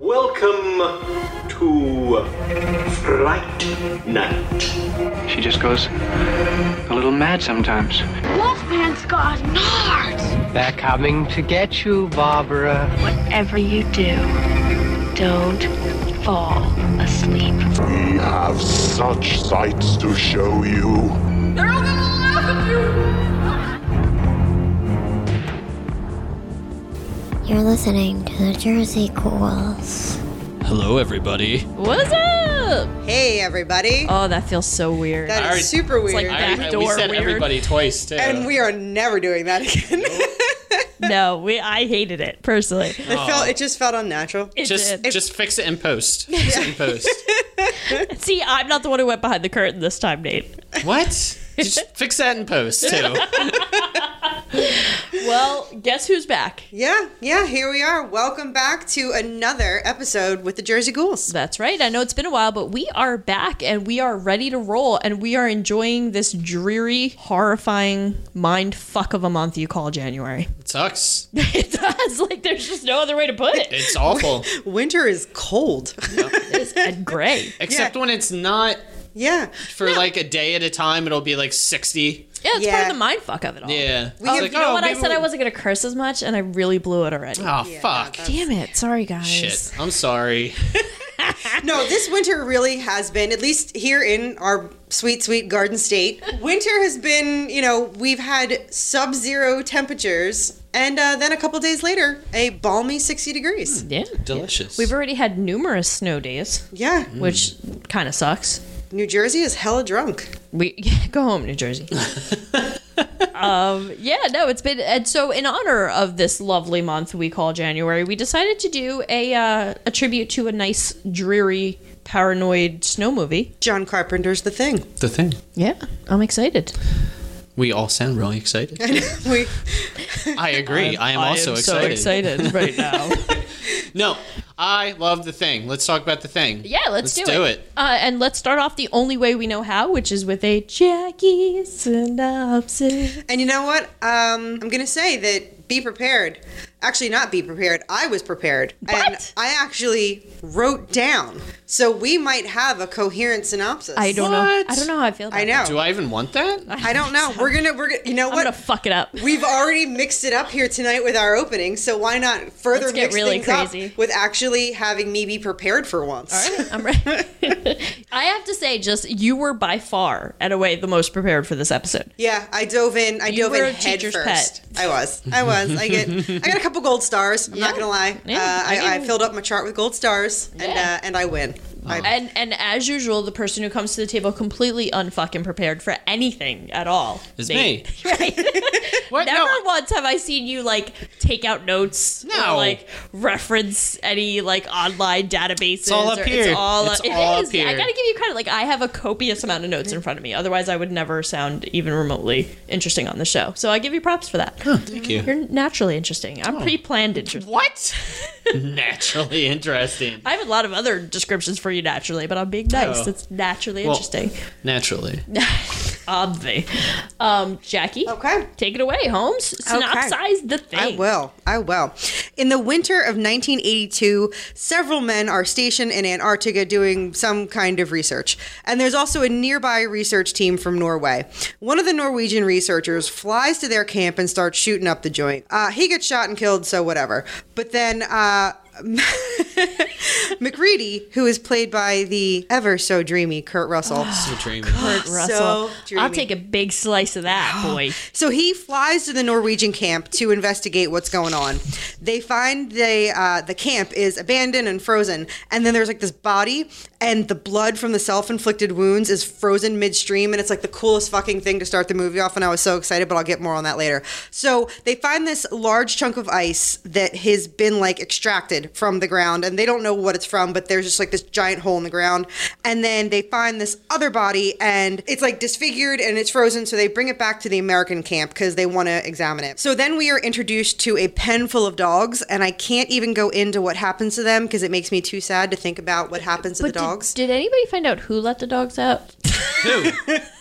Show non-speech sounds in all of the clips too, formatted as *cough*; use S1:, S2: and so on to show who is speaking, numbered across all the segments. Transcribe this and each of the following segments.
S1: Welcome to Fright Night.
S2: She just goes a little mad sometimes.
S3: Wolfman's got nards.
S4: They're coming to get you, Barbara.
S3: Whatever you do, don't fall asleep.
S5: We have such sights to show you.
S3: They're
S6: You're listening to the Jersey Ghouls.
S7: Hello, everybody.
S8: What's up?
S9: Hey, everybody.
S8: Oh, that feels so weird.
S9: That is
S7: already-
S9: super weird.
S8: like
S7: I, I- we
S8: Backdoor
S7: said
S8: weird.
S7: everybody twice too.
S9: and we are never doing that again. *laughs*
S8: no, we. I hated it personally.
S9: it felt. It just felt unnatural.
S8: It
S7: just
S8: did.
S7: just fix it in post. *laughs* Fix it in post. *laughs*
S8: See, I'm not the one who went behind the curtain this time, Nate.
S7: what? Just fix that in post too.
S8: Well, guess who's back?
S9: Yeah, yeah. Here we are. Welcome back to another episode with the Jersey Ghouls.
S8: That's right. I know it's been a while, but we are back and we are ready to roll and we are enjoying this dreary, horrifying mind fuck of a month you call January.
S7: It sucks. *laughs*
S8: it does. Like, there's just no other way to put it.
S7: It's awful. *laughs*
S9: Winter is cold.
S8: It's and *laughs* gray.
S7: Except
S9: Yeah.
S7: when it's not
S9: yeah.
S7: for like a day at a time. It'll be like sixty.
S8: Yeah, it's part of the mind fuck of it all.
S7: Yeah.
S8: Oh,
S7: It's
S8: you
S7: like,
S8: know
S7: oh,
S8: what? I said I
S7: we'll-
S8: wasn't going to curse as much, and I really blew it already.
S7: Oh fuck.
S8: Damn it. Sorry, guys.
S7: Shit. I'm sorry. *laughs*
S9: No, this winter really has been, at least here in our sweet, sweet Garden State, winter has been, you know, we've had sub zero temperatures, and uh, then a couple days later, a balmy 60 degrees.
S8: Yeah.
S7: Delicious.
S8: We've already had numerous snow days,
S9: Yeah.
S8: which kind of sucks.
S9: New Jersey is hella drunk.
S8: We *laughs* yeah, go home, New Jersey. *laughs* um, yeah, no, it's been and so in honor of this lovely month we call January, we decided to do a uh, a tribute to a nice, dreary, paranoid snow movie.
S9: John Carpenter's The Thing.
S7: the thing.
S8: Yeah, I'm excited.
S7: We all sound really excited. *laughs*
S9: we,
S7: I agree. I am also
S8: so
S7: excited.
S8: excited right now.
S7: No, I love the thing. Let's talk about the thing.
S8: Yeah, let's, do it.
S7: Let's
S8: do,
S7: do
S8: it.
S7: it.
S8: Uh, and let's start off the only way we know how, which is with a Jackie synopsis.
S9: and you know what? Um, I'm going to say that be prepared. Actually, not be prepared. I was prepared. And I actually wrote down. So we might have a coherent synopsis.
S8: I don't know. I don't know how I feel. About
S9: I know.
S7: Do I even want that?
S9: I don't know. We're gonna we're gonna you know what?
S8: I'm
S9: what?
S8: gonna fuck it up.
S9: We've already mixed it up here tonight with our opening, so why not further
S8: Let's get
S9: mix
S8: really
S9: things
S8: crazy.
S9: up with actually having me be prepared for once?
S8: All right, I'm ready. *laughs* I have to say, just you were by far and away the most prepared for this episode.
S9: Yeah, I dove in. I
S8: You
S9: dove in
S8: a
S9: head first. I was. I was. I get. I got a couple gold stars. I'm not gonna lie.
S8: Yeah,
S9: uh,
S8: I
S9: I, I, filled up my chart with gold stars, and uh, and I win. I, oh.
S8: And and as usual, the person who comes to the table completely unfucking prepared for anything at all
S7: It's
S8: Nate.
S7: me. *laughs*
S8: Right. *laughs*
S7: What?
S8: Never
S7: No.
S8: once have I seen you like take out notes
S7: No.
S8: or like reference any like online databases.
S7: It's all up
S8: or,
S7: here.
S8: It's all,
S7: It's
S8: it
S7: all
S8: is.
S7: up here.
S8: I gotta give you credit. Like I have a copious amount of notes in front of me. Otherwise, I would never sound even remotely interesting on the show. So I give you props for that.
S7: Thank you.
S8: You're naturally interesting. I'm oh. pre-planned interesting.
S7: What? *laughs* Naturally interesting.
S8: I have a lot of other descriptions for you naturally, but I'm being nice.
S7: Oh.
S8: It's naturally
S7: Well-
S8: interesting.
S7: Naturally. *laughs*
S8: Obvi. Um, Jackie.
S9: Okay.
S8: Take it away, Holmes. Synopsize the thing.
S9: I will. I will. In the winter of 1982, several men are stationed in Antarctica doing some kind of research. And there's also a nearby research team from Norway. One of the Norwegian researchers flies to their camp and starts shooting up the joint. Uh, he gets shot and killed, so whatever. But then, uh, *laughs* *laughs* MacReady, who is played by the ever so dreamy Kurt Russell. *gasps*
S7: So dreamy.
S8: Kurt Russell.
S9: dreamy.
S8: I'll take a big slice of that, *gasps* boy.
S9: So he flies to the Norwegian camp to investigate what's going on. They find the uh, the camp is abandoned and frozen, and then there's like this body, and the blood from the self-inflicted wounds is frozen midstream, and it's like the coolest fucking thing to start the movie off. And I was so excited, but I'll get more on that later. So they find this large chunk of ice that has been like extracted from the ground, and they don't know what it's from, but there's just like this giant hole in the ground. And then they find this other body, and it's like disfigured and it's frozen. So they bring it back to the American camp because they want to examine it. So then we are introduced to a pen full of dogs, and I can't even go into what happens to them because it makes me too sad to think about what happens to
S8: But
S9: the
S8: did,
S9: dogs.
S8: did anybody find out who let the dogs out?
S7: Who?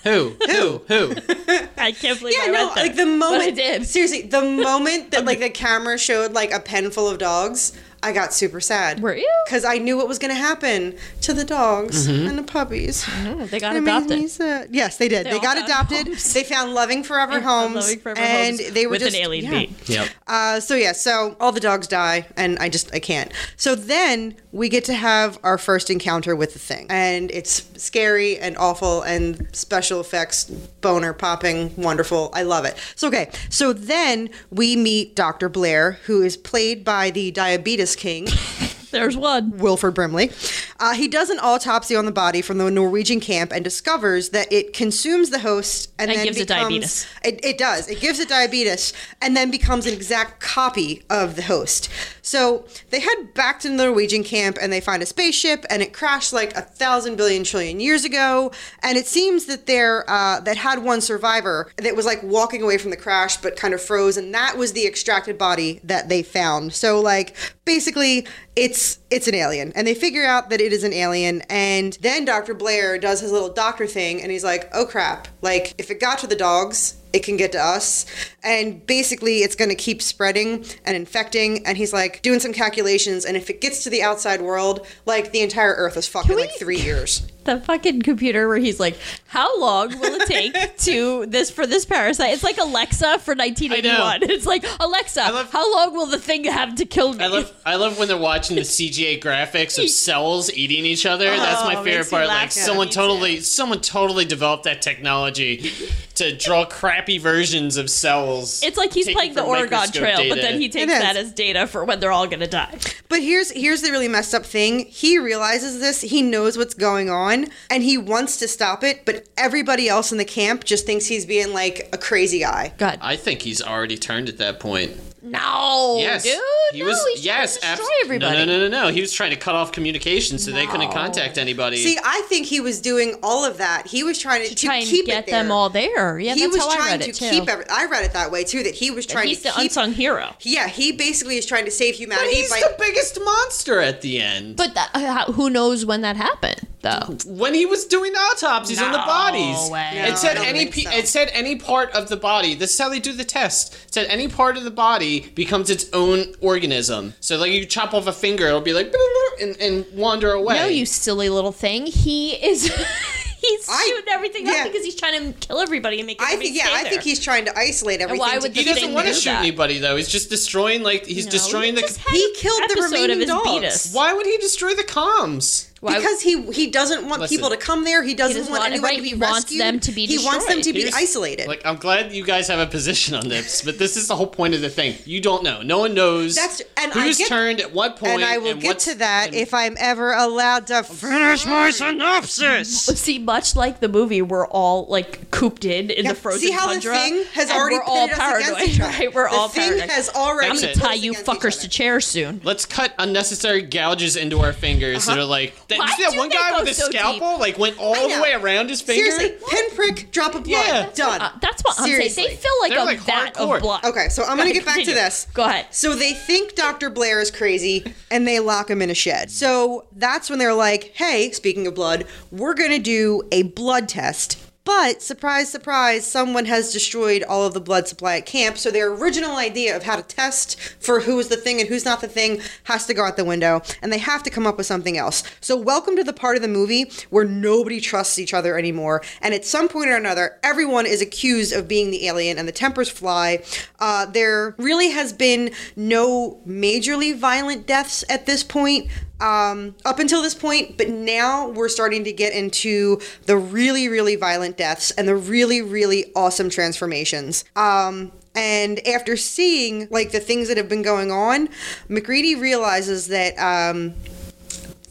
S7: Who? *laughs* Who? Who? *laughs*
S8: I can't believe
S9: yeah,
S8: I
S9: no,
S8: read that.
S9: like the
S8: But I
S9: moment.
S8: did.
S9: Seriously, the moment that *laughs* like the camera showed like a pen full of dogs, I got super sad.
S8: Were you?
S9: Because I knew what was going to happen to the dogs and the puppies.
S8: No, they got
S9: It made
S8: adopted.
S9: me sad. Yes, they did.
S8: They
S9: They, got adopted.
S8: homes.
S9: They found loving forever
S8: And
S9: homes,
S8: Loving Forever
S9: and
S8: Homes
S9: they were
S8: with
S9: just
S8: an alien
S9: yeah.
S8: bee.
S7: Yep.
S9: Uh, so yeah, so all the dogs die, and I just I can't. So then we get to have our first encounter with the thing, and it's scary and awful, and special effects, boner popping, wonderful. I love it. So okay, so then we meet Dr. Blair, who is played by the Diabetes King. *laughs*
S8: There's one.
S9: Wilford Brimley. Uh, he does an autopsy on the body from the Norwegian camp and discovers that it consumes the host and,
S8: And
S9: then
S8: gives it
S9: becomes,
S8: diabetes.
S9: It, it does. It gives it diabetes and then becomes an exact copy of the host. So they head back to the Norwegian camp and they find a spaceship and it crashed like a thousand billion trillion years ago. And it seems that there uh, that had one survivor that was like walking away from the crash but kind of froze, and that was the extracted body that they found. So like basically it's it's an alien and they figure out that it is an alien and then dr blair does his little doctor thing and he's like oh crap. Like if it got to the dogs it can get to us. And basically it's going to keep spreading and infecting and he's like doing some calculations and if it gets to the outside world like the entire earth is fucking like three years
S8: The fucking computer where he's like, "How long will it take *laughs* to this for this parasite?" It's like Alexa for 1981. It's like Alexa,
S7: love-
S8: how long will the thing have to kill me?
S7: I love I love when they're watching the CGA graphics of *laughs* cells eating each other. That's my
S9: Oh,
S7: favorite part. Like someone
S9: me
S7: totally someone totally developed that technology to draw crappy versions of cells.
S8: it's like he's playing the
S7: from
S8: Oregon
S7: microscope
S8: Trail, but then he takes that as data for when they're all gonna die.
S9: But here's here's the really messed up thing. He realizes this. He knows what's going on, and he wants to stop it. But everybody else in the camp just thinks he's being like a crazy guy.
S8: God,
S7: I think he's already turned at that point.
S8: no,
S7: Yes,
S8: dude,
S7: he
S8: no,
S7: was.
S8: he's
S7: yes,
S8: trying to
S7: abs-
S8: destroy everybody.
S7: No, no, no, no, no. He was trying to cut off communication so they couldn't contact anybody.
S9: See, I think he was doing all of that. He was trying to,
S8: To
S9: to
S8: try and
S9: keep
S8: get
S9: it there.
S8: them all there. Yeah,
S9: he
S8: that's
S9: was
S8: how I
S9: trying
S8: read
S9: to
S8: it too.
S9: keep. Every, I read it that way too. That he was trying
S8: he's
S9: to
S8: the
S9: keep.
S8: unsung hero.
S9: yeah, he basically is trying to save humanity.
S7: but
S9: humanity
S7: he's
S9: by.
S7: the biggest monster at the end.
S8: But that, uh, who knows when that happened, though?
S7: when he was doing the autopsies on the bodies.
S8: way.
S9: No,
S7: it said
S9: I
S7: any
S9: so.
S7: it said any part of the body. This is how they do the test. It said any part of the body becomes its own organism. So like you chop off a finger, it'll be like *laughs* and, and wander away.
S8: No, you silly little thing. He is. *laughs* he's
S9: I-
S8: shooting everything
S9: yeah.
S8: up because he's trying to kill everybody and make.
S9: I
S8: everybody
S9: think yeah,
S8: stay
S9: I
S8: there.
S9: think he's trying to isolate everything.
S8: why would
S7: he
S8: the
S9: keep-
S7: doesn't want to
S8: do
S7: shoot
S8: that.
S7: anybody though. He's just destroying like he's
S8: No,
S7: destroying the.
S8: just
S9: He killed the
S8: episode
S9: remaining
S8: of his
S9: dogs.
S8: Beatus.
S7: Why would he destroy the comms?
S8: Why-
S9: because he he doesn't want
S7: Listen.
S9: people to come there. He doesn't,
S8: doesn't
S9: want
S8: want-
S9: anyone
S8: right,
S9: to be
S8: he wants them to be
S9: He wants them to be
S7: Here's-
S9: isolated.
S7: Like I'm glad you guys have a position on this, but this is the whole point of the thing. You don't know. No one knows
S9: That's- and I
S7: who's
S9: get-
S7: turned at what point.
S9: and I will
S7: and
S9: get to that
S7: and-
S9: if I'm ever allowed to finish my synopsis.
S8: See, much like the movie, we're all like cooped in in
S9: Yeah,
S8: the frozen
S9: See how
S8: tundra.
S9: the thing has already
S8: we're all
S9: pitted us against
S8: paranoid,
S9: each other.
S8: right? We're
S9: the
S8: all
S9: thing
S8: paranoid.
S9: has already
S8: I'm gonna tie you
S9: us against each
S8: fuckers to chairs soon.
S7: Let's cut unnecessary gouges into our fingers that uh-huh. are like. That,
S8: Why
S7: you see that
S8: do
S7: one
S8: they
S7: guy
S8: go
S7: with a
S8: so
S7: scalpel like went all the way around his finger?
S9: Seriously, pinprick, drop of blood,
S7: Yeah.
S9: done.
S8: Uh, that's what I'm saying. They feel like
S7: They're
S8: a
S7: like
S8: vat
S7: hardcore.
S8: of blood.
S9: Okay, so I'm gonna
S8: Go
S9: get back to this.
S8: Go ahead.
S9: So they think Dr. Blair is crazy and they lock him in a shed. So that's when they're like, hey, speaking of blood, we're going to do a blood test. But surprise, surprise, someone has destroyed all of the blood supply at camp. So their original idea of how to test for who is the thing and who's not the thing has to go out the window. And they have to come up with something else. So welcome to the part of the movie where nobody trusts each other anymore. And at some point or another, everyone is accused of being the alien and the tempers fly. Uh, there really has been no majorly violent deaths at this point um, up until this point, but now we're starting to get into the really, really violent deaths and the really, really awesome transformations. Um, and after seeing like the things that have been going on, MacReady realizes that um,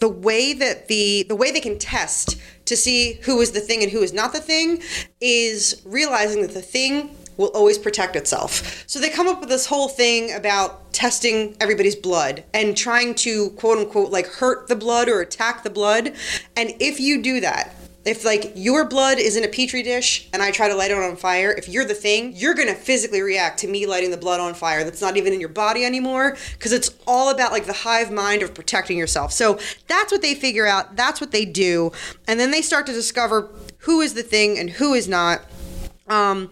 S9: the way that the the way they can test to see who is the thing and who is not the thing is realizing that the thing will always protect itself. So they come up with this whole thing about testing everybody's blood and trying to quote unquote like hurt the blood or attack the blood. And if you do that, if like your blood is in a petri dish and I try to light it on fire, if you're the thing, you're gonna physically react to me lighting the blood on fire that's not even in your body anymore because it's all about like the hive mind of protecting yourself. So that's what they figure out, that's what they do. And then they start to discover who is the thing and who is not. Um,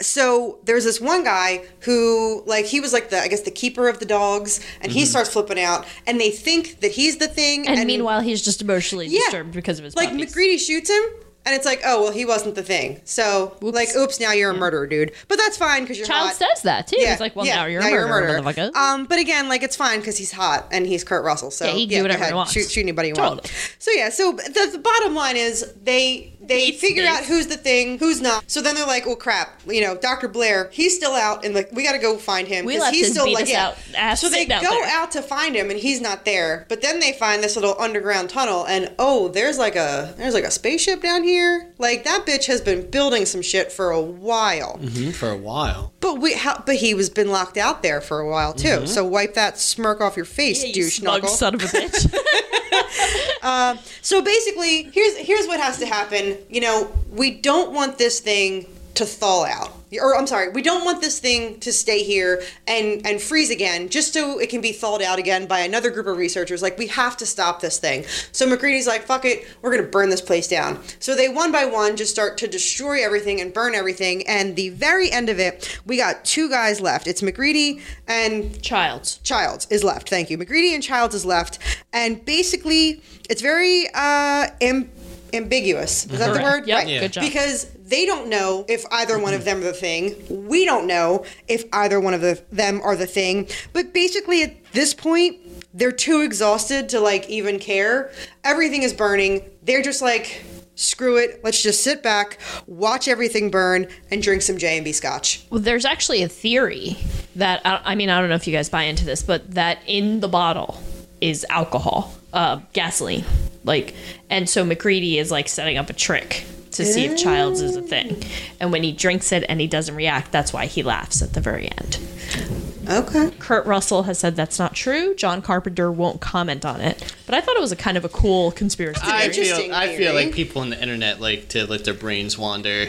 S9: so there's this one guy who, like, he was like the, I guess, the keeper of the dogs, and he starts flipping out, and they think that he's the thing.
S8: And, meanwhile, he's just emotionally
S9: Yeah.
S8: disturbed because of his
S9: like
S8: puppies.
S9: MacReady shoots him. And it's like, oh well, he wasn't the thing. So, like, oops, now you're a murderer, dude. But that's fine because you're
S8: Child
S9: hot.
S8: says that too. He's like, well, now you're a murderer, motherfucker.
S9: Um, but again, like it's fine because he's hot and he's Kurt Russell. So
S8: Yeah, he can do whatever he wants.
S9: Shoot, shoot anybody you
S8: Totally.
S9: want. So yeah, so the, the bottom line is they they
S8: Eat
S9: figure
S8: space.
S9: out who's the thing, who's not. So then they're like, well, crap, you know, Doctor Blair, he's still out, and like we got to go find him because he's still
S8: beat
S9: like
S8: us
S9: yeah.
S8: out
S9: so they
S8: out
S9: go
S8: there.
S9: out to find him, and he's not there. But then they find this little underground tunnel, and oh, there's like a there's like a spaceship down here. Like that bitch has been building some shit for a while.
S7: Mhm, for a while.
S9: But we, how, but he was been locked out there for a while too. So wipe that smirk off your face,
S8: Yeah, you
S9: douche
S8: smug
S9: knuckle.
S8: son of a bitch. *laughs*
S9: So basically, here's here's what has to happen. You know, we don't want this thing to thaw out. Or I'm sorry, we don't want this thing to stay here and and freeze again, just so it can be thawed out again by another group of researchers. Like we have to stop this thing. So MacReady's like, "Fuck it, we're gonna burn this place down." So they one by one just start to destroy everything and burn everything. And the very end of it, we got two guys left. It's MacReady and
S8: Childs.
S9: Childs is left. Thank you. MacReady and Childs is left, and basically, it's very uh, ambiguous. Is that the word?
S8: Yep, good job.
S9: Because they don't know if either one of them are the thing. We don't know if either one of the, them are the thing. But basically, at this point, they're too exhausted to like even care. Everything is burning. They're just like. Screw it. Let's just sit back, watch everything burn, and drink some J and B scotch.
S8: Well, there's actually a theory that I I mean I don't know if you guys buy into this, but that in the bottle is alcohol, uh, gasoline, like, and so MacReady is like setting up a trick to see if Childs is a thing, and when he drinks it and he doesn't react, that's why he laughs at the very end.
S9: Okay.
S8: Kurt Russell has said that's not true. John Carpenter won't comment on it, but I thought it was a kind of a cool conspiracy.
S7: I
S8: theory.
S7: feel I feel like people on the internet like to let their brains wander.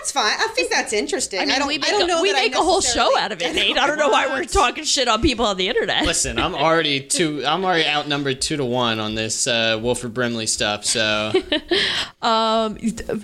S9: And that's fine. I think that's interesting. I,
S8: I
S9: don't,
S8: we make,
S9: I don't know
S8: a, we
S9: that
S8: make a whole show out of it, Nate. I don't know why we're talking shit on people on the internet.
S7: Listen, I'm already two. I'm already outnumbered two to one on this uh, Wilford Brimley stuff. So *laughs*
S8: Um,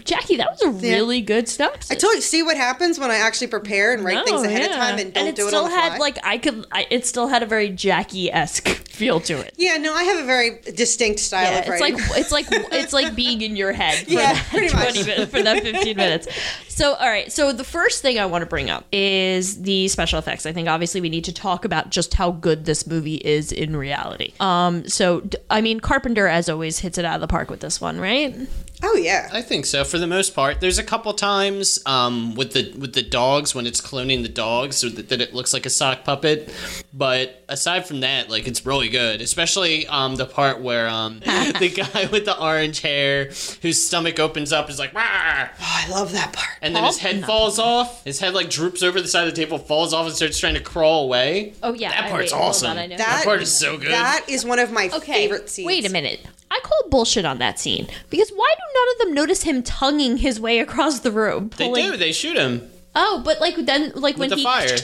S8: Jackie, that was a really good synopsis.
S9: I told you, see what happens when I actually prepare and write things ahead of time and don't
S8: it
S9: do it
S8: still
S9: on the
S8: had
S9: fly.
S8: like I could. I, it still had a very Jackie esque feel to it.
S9: yeah, no, I have a very distinct style
S8: Yeah,
S9: of
S8: it's
S9: writing.
S8: like it's like it's like being in your head for *laughs*
S9: Yeah,
S8: that
S9: pretty much.
S8: minutes for that 15 minutes. So all right, so the first thing I want to bring up is the special effects. I think obviously we need to talk about just how good this movie is in reality. Um so I mean Carpenter as always hits it out of the park with this one, right?
S9: Oh yeah,
S7: I think so for the most part. There's a couple times um, with the with the dogs when it's cloning the dogs so that, that it looks like a sock puppet. But aside from that, like it's really good. Especially um, the part where um, *laughs* the guy with the orange hair whose stomach opens up is like, "Rah!"
S9: oh, I love that part.
S7: and then his head
S8: No.
S7: falls off. His head like droops over the side of the table, falls off, and starts trying to crawl away.
S8: Oh yeah,
S7: that
S8: I-
S7: part's
S8: wait, hold
S7: awesome.
S8: on, I know.
S7: That part is so good.
S9: That is one of my
S8: Okay,
S9: favorite scenes.
S8: wait a minute. I call bullshit on that scene because why do none of them notice him tonguing his way across the room?
S7: They do. They shoot him.
S8: Oh, but like then, like when
S7: the
S8: he
S7: fire.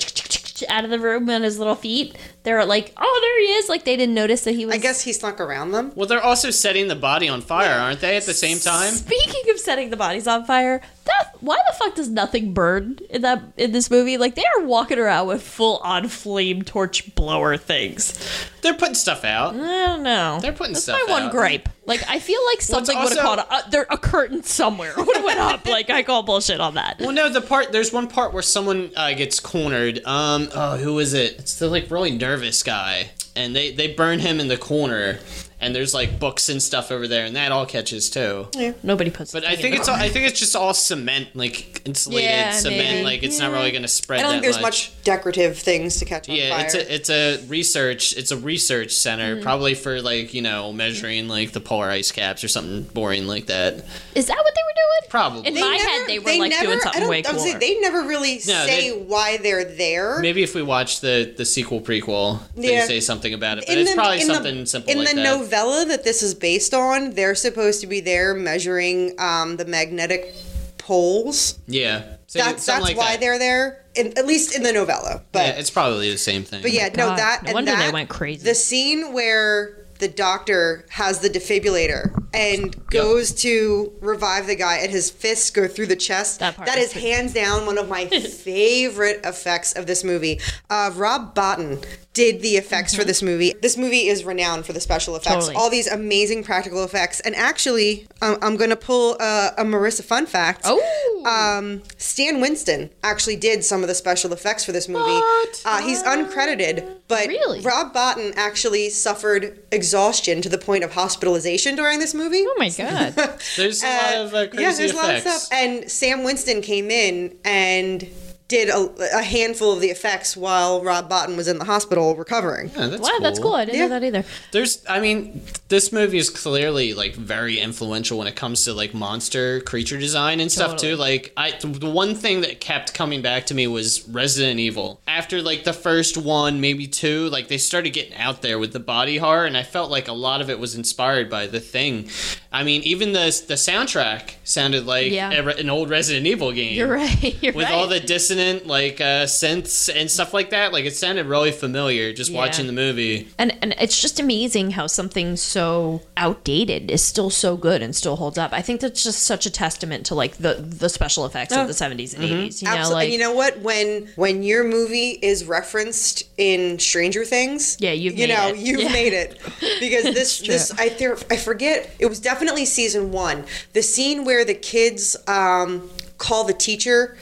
S8: Out of the room on his little feet, they're like, "Oh, there he is!" Like they didn't notice that he was.
S9: I guess he snuck around them.
S7: Well, they're also setting the body on fire, aren't they? At the same time.
S8: Speaking of setting the bodies on fire, that why the fuck does nothing burn in that in this movie? Like they are walking around with full on flame torch blower things.
S7: They're putting stuff out.
S8: I don't know.
S7: They're putting
S8: That's
S7: stuff That's
S8: my one gripe. Like I feel like something would have caught a, uh, there a curtain somewhere *laughs* would have went up. Like I call bullshit on that.
S7: Well, no, the part there's one part where someone uh, gets cornered. Um, oh, who is it? It's the like really nervous guy, and they they burn him in the corner, and there's like books and stuff over there, and that all catches too.
S8: Yeah, nobody puts.
S7: But I think it's all, I think it's just all cement, like insulated
S8: Yeah,
S7: cement.
S8: maybe.
S7: Like it's not really going to spread.
S9: I don't
S7: that
S9: think there's much decorative things to catch on
S7: Yeah,
S9: fire.
S7: it's a it's a research it's a research center
S8: Mm-hmm.
S7: probably for like you know measuring like the polar ice caps or something boring like that.
S8: Is that what they were doing?
S7: Probably.
S8: In my head, they were like doing something way
S9: I was saying,
S8: cooler.
S9: They never really
S7: No,
S9: say
S7: they-
S9: why they're there.
S7: Maybe if we watch the the sequel prequel, they
S9: Yeah.
S7: say something about it. But it's probably something simple
S9: in
S7: like
S9: the
S7: that.
S9: Novella that this is based on. They're supposed to be there measuring um, the magnetic poles.
S7: yeah, Say-
S9: That's that's
S7: like
S9: why
S7: that.
S9: they're there, in, at least in the novella. But
S7: yeah, it's probably the same thing.
S9: but yeah, no,
S8: God,
S9: that
S8: no
S9: and
S8: wonder they went crazy.
S9: The scene where the doctor has the defibrillator and goes to revive the guy, and his fists go through the chest.
S8: That part
S9: that
S8: is
S9: is
S8: pretty-
S9: hands down one of my *laughs* favorite effects of this movie. Uh, Rob Bottin did the effects for this movie. This movie is renowned for the special effects,
S8: Mm-hmm. Totally.
S9: all these amazing practical effects. And actually, um, I'm going to pull a, a Marissa fun fact.
S8: Oh.
S9: Um, Stan Winston actually did some of the special effects for this movie.
S8: What?
S9: Uh, he's uncredited, but
S8: Really?
S9: Rob Bottin actually suffered exhaustion to the point of hospitalization during this movie.
S8: Oh my god. *laughs*
S7: There's a lot of uh, crazy
S9: yeah, there's
S7: effects.
S9: a lot of stuff. And Sam Winston came in and did a, a handful of the effects while Rob Bottin was in the hospital recovering.
S7: Yeah, that's
S8: wow, that's cool. I didn't
S9: Yeah.
S8: know that either.
S7: There's, I mean, this movie is clearly like very influential when it comes to like monster creature design and stuff too. Like, I the one thing that kept coming back to me was Resident Evil. After like the first one, maybe two, like they started getting out there with the body horror, and I felt like a lot of it was inspired by the thing. I mean, even the the soundtrack sounded like
S8: Yeah.
S7: a an old Resident Evil game.
S8: You're right. You're
S7: with
S8: right.
S7: all the dissonant like uh, synths and stuff like that. Like it sounded really familiar just
S8: Yeah.
S7: watching the movie.
S8: And and it's just amazing how something so outdated is still so good and still holds up. I think that's just such a testament to like the the special effects of the 70s and 80s. You know, like
S9: and you know what? When when your movie is referenced in Stranger Things,
S8: Yeah, you've
S9: you
S8: made
S9: know
S8: it.
S9: you've
S8: Yeah.
S9: made it because *laughs* this this I there I forget it was definitely season one. The scene where the kids um, call the teacher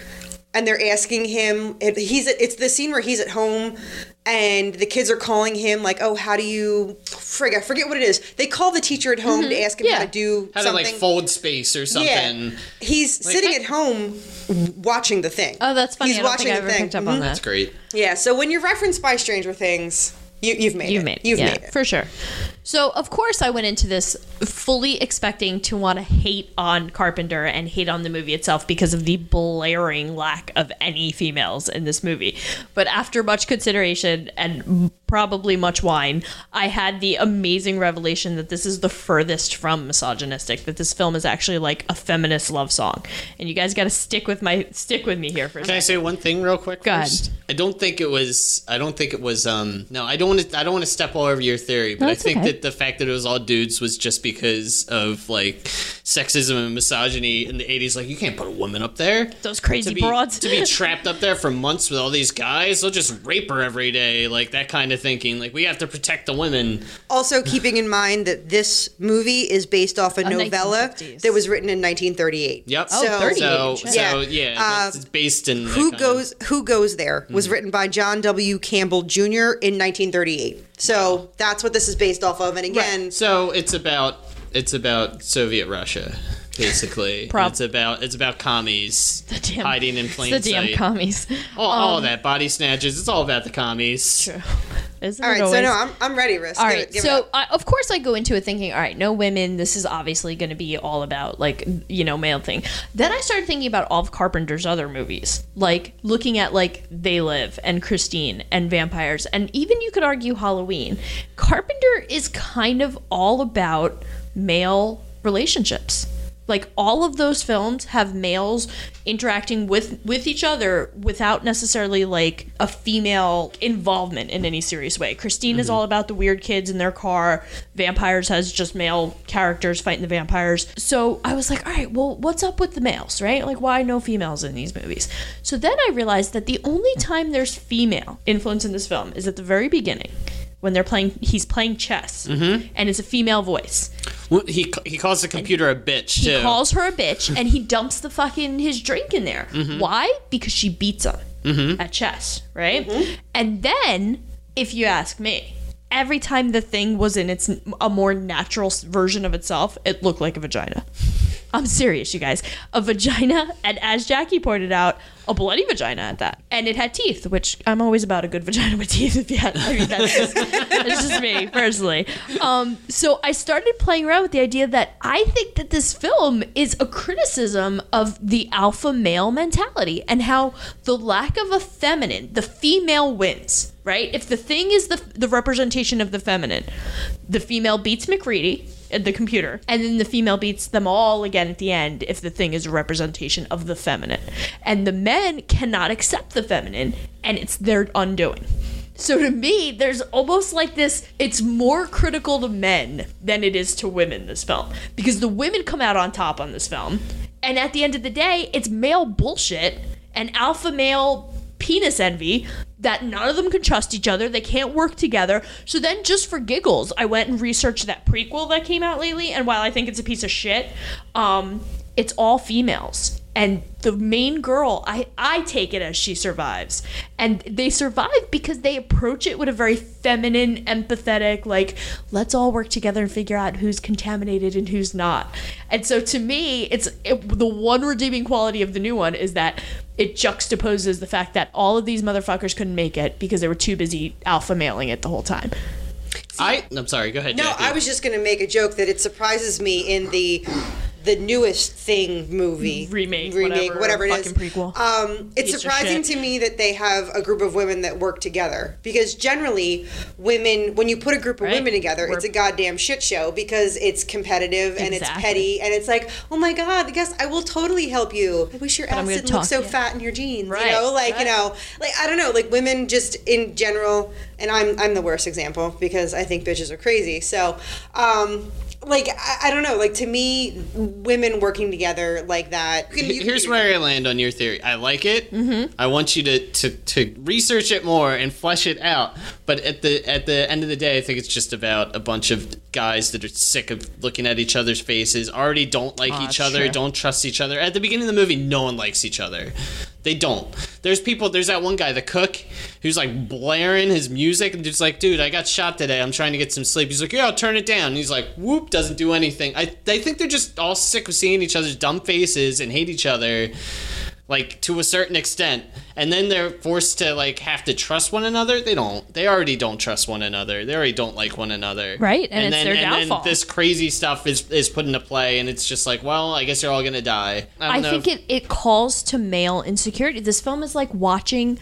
S9: and they're asking him it, he's it's the scene where he's at home and the kids are calling him like oh how do you frig I forget what it is they call the teacher at home to ask him
S8: Mm-hmm. Yeah.
S9: how to do
S7: How
S9: something
S7: to like fold space or something.
S9: yeah he's sitting at home watching the thing
S8: Oh, that's funny.
S9: He's
S8: I don't
S9: watching
S8: think I
S9: the
S8: ever
S9: thing.
S8: picked up
S9: Mhm.
S8: that.
S7: That's great.
S9: Yeah, so when you're referenced by Stranger Things, you, you've made
S8: You've
S9: it.
S8: made it.
S9: You've
S8: yeah,
S9: made it.
S8: for sure. So of course I went into this fully expecting to want to hate on Carpenter and hate on the movie itself because of the blaring lack of any females in this movie. But after much consideration and probably much wine, I had the amazing revelation that this is the furthest from misogynistic. That this film is actually like a feminist love song. And you guys got to stick with my stick with me here for a
S7: Can I say one thing real quick?
S8: Go ahead.
S7: first? I don't think it was. I don't think it was. Um. No, I don't want to. I don't want to step all over your theory, but I
S8: That's
S7: think
S8: okay.
S7: That the fact that it was all dudes was just because of like sexism and misogyny in the '80s. Like you can't put a woman up there.
S8: Those crazy
S7: to be,
S8: broads.
S7: to be *laughs* trapped up there for months with all these guys. They'll just rape her every day. Like that kind of thinking. Like we have to protect the women.
S9: Also, keeping in mind that this movie is based off a
S8: A
S9: novella
S8: 1950s.
S9: that was written in 1938.
S7: Yep.
S8: Oh,
S9: So-
S8: 38.
S7: So,
S8: Shit.
S7: so
S9: Yeah.
S7: yeah,
S9: Uh,
S7: it's based in
S9: Who goes Who goes there was written by John W. Campbell Jr. in 1938. So that's what this is based off of. And again,
S7: So it's about it's about Soviet Russia, basically. *laughs*
S8: Prob-
S7: it's about it's about commies
S8: damn-
S7: hiding in *laughs* plain
S8: It's the damn commies.
S7: all, all um, that body snatches. It's all about the commies.
S8: Isn't
S9: all right. So no, I'm, I'm ready, Risk.
S8: All
S9: Give
S8: right,
S9: it- give
S8: so. I, of course I go into it thinking, all right, no women. This is obviously going to be all about like you know male thing. Then I started thinking about all of Carpenter's other movies, like looking at like They Live and Christine and vampires, and even you could argue Halloween. Carpenter is kind of all about male relationships. Like all of those films have males interacting with with each other without necessarily like a female involvement in any serious way. Christine is mm-hmm. all about the weird kids in their car. Vampires has just male characters fighting the vampires. So I was like, all right, well, what's up with the males, right? Like why no females in these movies? So then I realized that the only time there's female influence in this film is at the very beginning when they're playing he's playing chess mm-hmm. and it's a female voice
S7: Well, He he calls the computer a bitch
S8: he calls her a bitch *laughs* and he dumps the fucking his drink in there. Mm-hmm. Why? Because she beats him mm-hmm. at chess, right? And then, if you ask me, every time the thing was in its a more natural version of itself, it looked like a vagina. I'm serious, you guys. A vagina, and as Jackie pointed out, a bloody vagina at that. And it had teeth, which I'm always about a good vagina with teeth. *laughs* If you had, I mean, that's just, that's just me personally. Um, so I started playing around with the idea that I think that this film is a criticism of the alpha male mentality and how the lack of a feminine, the female wins. Right? If the thing is the the representation of the feminine, the female beats MacReady the computer, and then the female beats them all again at the end if the thing is a representation of the feminine. And the men cannot accept the feminine, and it's their undoing. So to me, there's almost like this it's more critical to men than it is to women this film because the women come out on top on this film. And at the end of the day, it's male bullshit and alpha male penis envy that none of them can trust each other. They can't work together. So then, just for giggles, I went and researched that prequel that came out lately. And while I think it's a piece of shit, um, it's all females. And the main girl, I, I take it as she survives. And they survive because they approach it with a very feminine, empathetic, like, let's all work together and figure out who's contaminated and who's not. And so to me, it's it, the one redeeming quality of the new one is that it juxtaposes the fact that all of these motherfuckers couldn't make it because they were too busy alpha mailing it the whole time.
S7: I I'm sorry. Go ahead.
S9: No,
S7: Jackie.
S9: I was just going to make a joke that it surprises me in the the newest thing movie.
S8: Remake,
S9: remake
S8: whatever,
S9: whatever, it
S8: fucking prequel.
S9: um it's
S8: Piece
S9: surprising to me that they have a group of women that work together. Because generally women when you put a group of
S8: Right.
S9: women together
S8: We're-
S9: it's a goddamn shit show because it's competitive and it's petty and it's like oh my god guess I will totally help you. I wish your ass didn't look so fat in your jeans
S8: Right,
S9: you know? Like you know like I don't know like women just in general and I'm I'm the worst example because I think bitches are crazy. So um like I, I don't know like to me women working together like that you can- you can
S7: Here's where I land on your theory. I like it. Mm-hmm. I want you to, to, to research it more and flesh it out. But at the at the end of the day, I think it's just about a bunch of guys that are sick of looking at each other's faces, already don't like
S8: Aw,
S7: each other,
S8: true.
S7: don't trust each other. At the beginning of the movie, no one likes each other. They don't. There's people. There's that one guy, the cook, who's like blaring his music and just like, dude, I got shot today. I'm trying to get some sleep. He's like, yeah, I'll turn it down. And he's like, whoop, doesn't do anything. I I think they're just all sick of seeing each other's dumb faces and hate each other, like to a certain extent. And then they're forced to like have to trust one another. They don't. They already don't trust one another. They already don't like one another.
S8: Right, and it's
S7: then,
S8: their
S7: and
S8: downfall.
S7: then this crazy stuff is is put into play, and it's just like, well, I guess you're all gonna die. I,
S8: I
S7: don't know
S8: think
S7: if-
S8: it, it calls to male insecurity. This film is like watching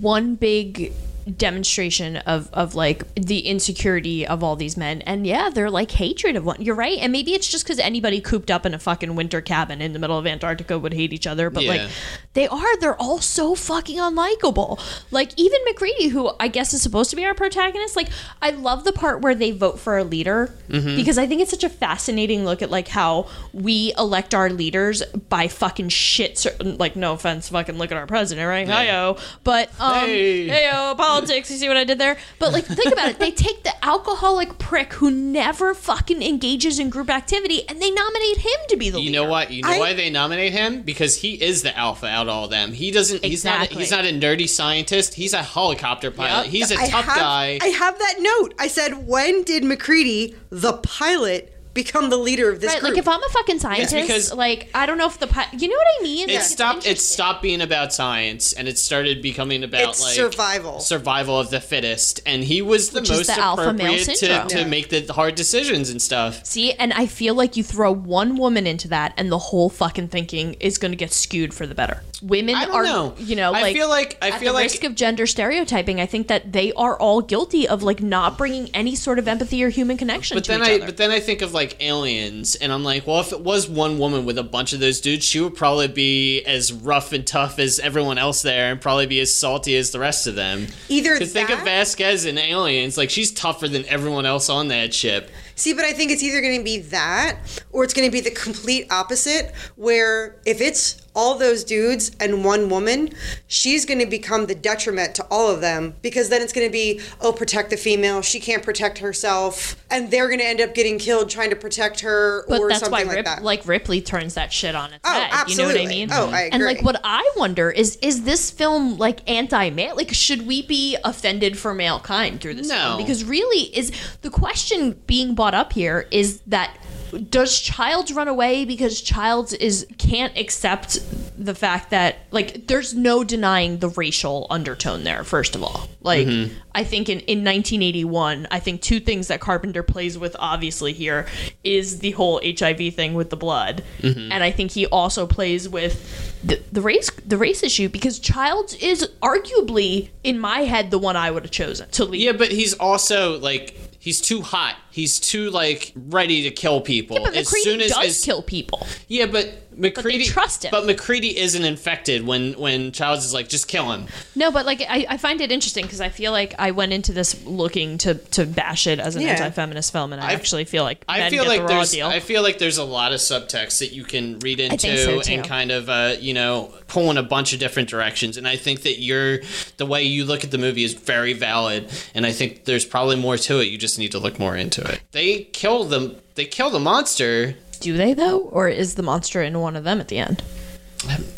S8: one big demonstration of of like the insecurity of all these men and yeah they're like hatred of one you're right and maybe it's just because anybody cooped up in a fucking winter cabin in the middle of antarctica would hate each other but
S7: Yeah.
S8: like they are they're all so fucking unlikable like even macready who i guess is supposed to be our protagonist like i love the part where they vote for a leader
S7: Mm-hmm.
S8: because i think it's such a fascinating look at like how we elect our leaders by fucking shit certain like no offense fucking look at our president right Hi-yo. but um
S7: Hey.
S8: hey-yo, politics you see what i did there but like think about it they take the alcoholic prick who never fucking engages in group activity and they nominate him to be the
S7: You
S8: leader
S7: know what? You know
S9: I-
S7: why they nominate him? Because he is the alpha out of all them. He doesn't. He's
S8: Exactly.
S7: not. He's not a nerdy scientist. He's a helicopter pilot. He's a
S9: I
S7: tough
S9: have,
S7: guy.
S9: I have that note. I said, when did MacReady, the pilot, become the leader of this
S8: Right,
S9: group?
S8: like if I'm a fucking scientist,
S7: because-
S8: like I don't know if the pi- you know what I mean.
S7: it
S8: Like,
S7: stopped. It stopped being about science, and it started becoming about
S9: It's
S7: like
S9: survival.
S7: survival of the fittest. And he was the
S8: Which
S7: most
S8: the alpha male
S7: appropriate to,
S8: syndrome.
S7: to
S9: Yeah.
S7: make the hard decisions and stuff.
S8: See, and I feel like you throw one woman into that, and the whole fucking thinking is going to get skewed for the better. Women are,
S7: know.
S8: you know, like
S7: I
S8: like
S7: feel like- I
S8: at
S7: feel
S8: the
S7: like-
S8: risk of gender stereotyping. I think that they are all guilty of like not bringing any sort of empathy or human connection
S7: But
S8: to
S7: then
S8: each
S7: I
S8: other.
S7: but then I think of like aliens and I'm like, well if it was one woman with a bunch of those dudes, she would probably be as rough and tough as everyone else there and probably be as salty as the rest of them.
S9: Either
S7: to think of
S9: that-
S7: Vasquez and aliens, like she's tougher than everyone else on that ship.
S9: See, but I think it's either going to be that or it's going to be the complete opposite, where if it's all those dudes and one woman, she's going to become the detriment to all of them because then it's going to be, oh, protect the female. She can't protect herself. And they're going to end up getting killed trying to protect her
S8: But
S9: or
S8: that's
S9: something
S8: why
S9: like
S8: Rip,
S9: that.
S8: like Ripley turns that shit on its
S9: Oh,
S8: head. You know what I mean?
S9: Oh, I
S8: And like what I wonder is is this film like anti-male? Like should we be offended for male kind through this
S7: No.
S8: film? Because really is the question being brought up here is that does child run away because child is can't accept the fact that like there's no denying the racial undertone there first of all. Like mm-hmm. I think in, in 1981 I think two things that Carpenter plays with obviously here is the whole HIV thing with the blood. Mm-hmm. And I think he also plays with the, the race the race issue because Childs is arguably in my head the one I would have chosen to lead.
S7: Yeah, but he's also like he's too hot. He's too like ready to kill people.
S8: But
S7: as soon as,
S8: does
S7: as
S8: kill people.
S7: yeah, but MacReady
S8: trust him.
S7: But MacReady isn't infected when when Childs is like just kill him.
S8: No, but like I, I find it interesting because I feel like I went into this looking to to bash it as an
S7: Yeah.
S8: anti-feminist film, and I,
S7: I-
S8: actually feel like
S7: I feel like
S8: the raw
S7: there's
S8: deal.
S7: I feel like there's a lot of subtext that you can read into
S8: so,
S7: and kind of uh, you know pull in a bunch of different directions. And I think that you're the way you look at the movie is very valid. And I think there's probably more to it. You just need to look more into it. They kill them. They kill the monster.
S8: Do they though, or is the monster in one of them at the end?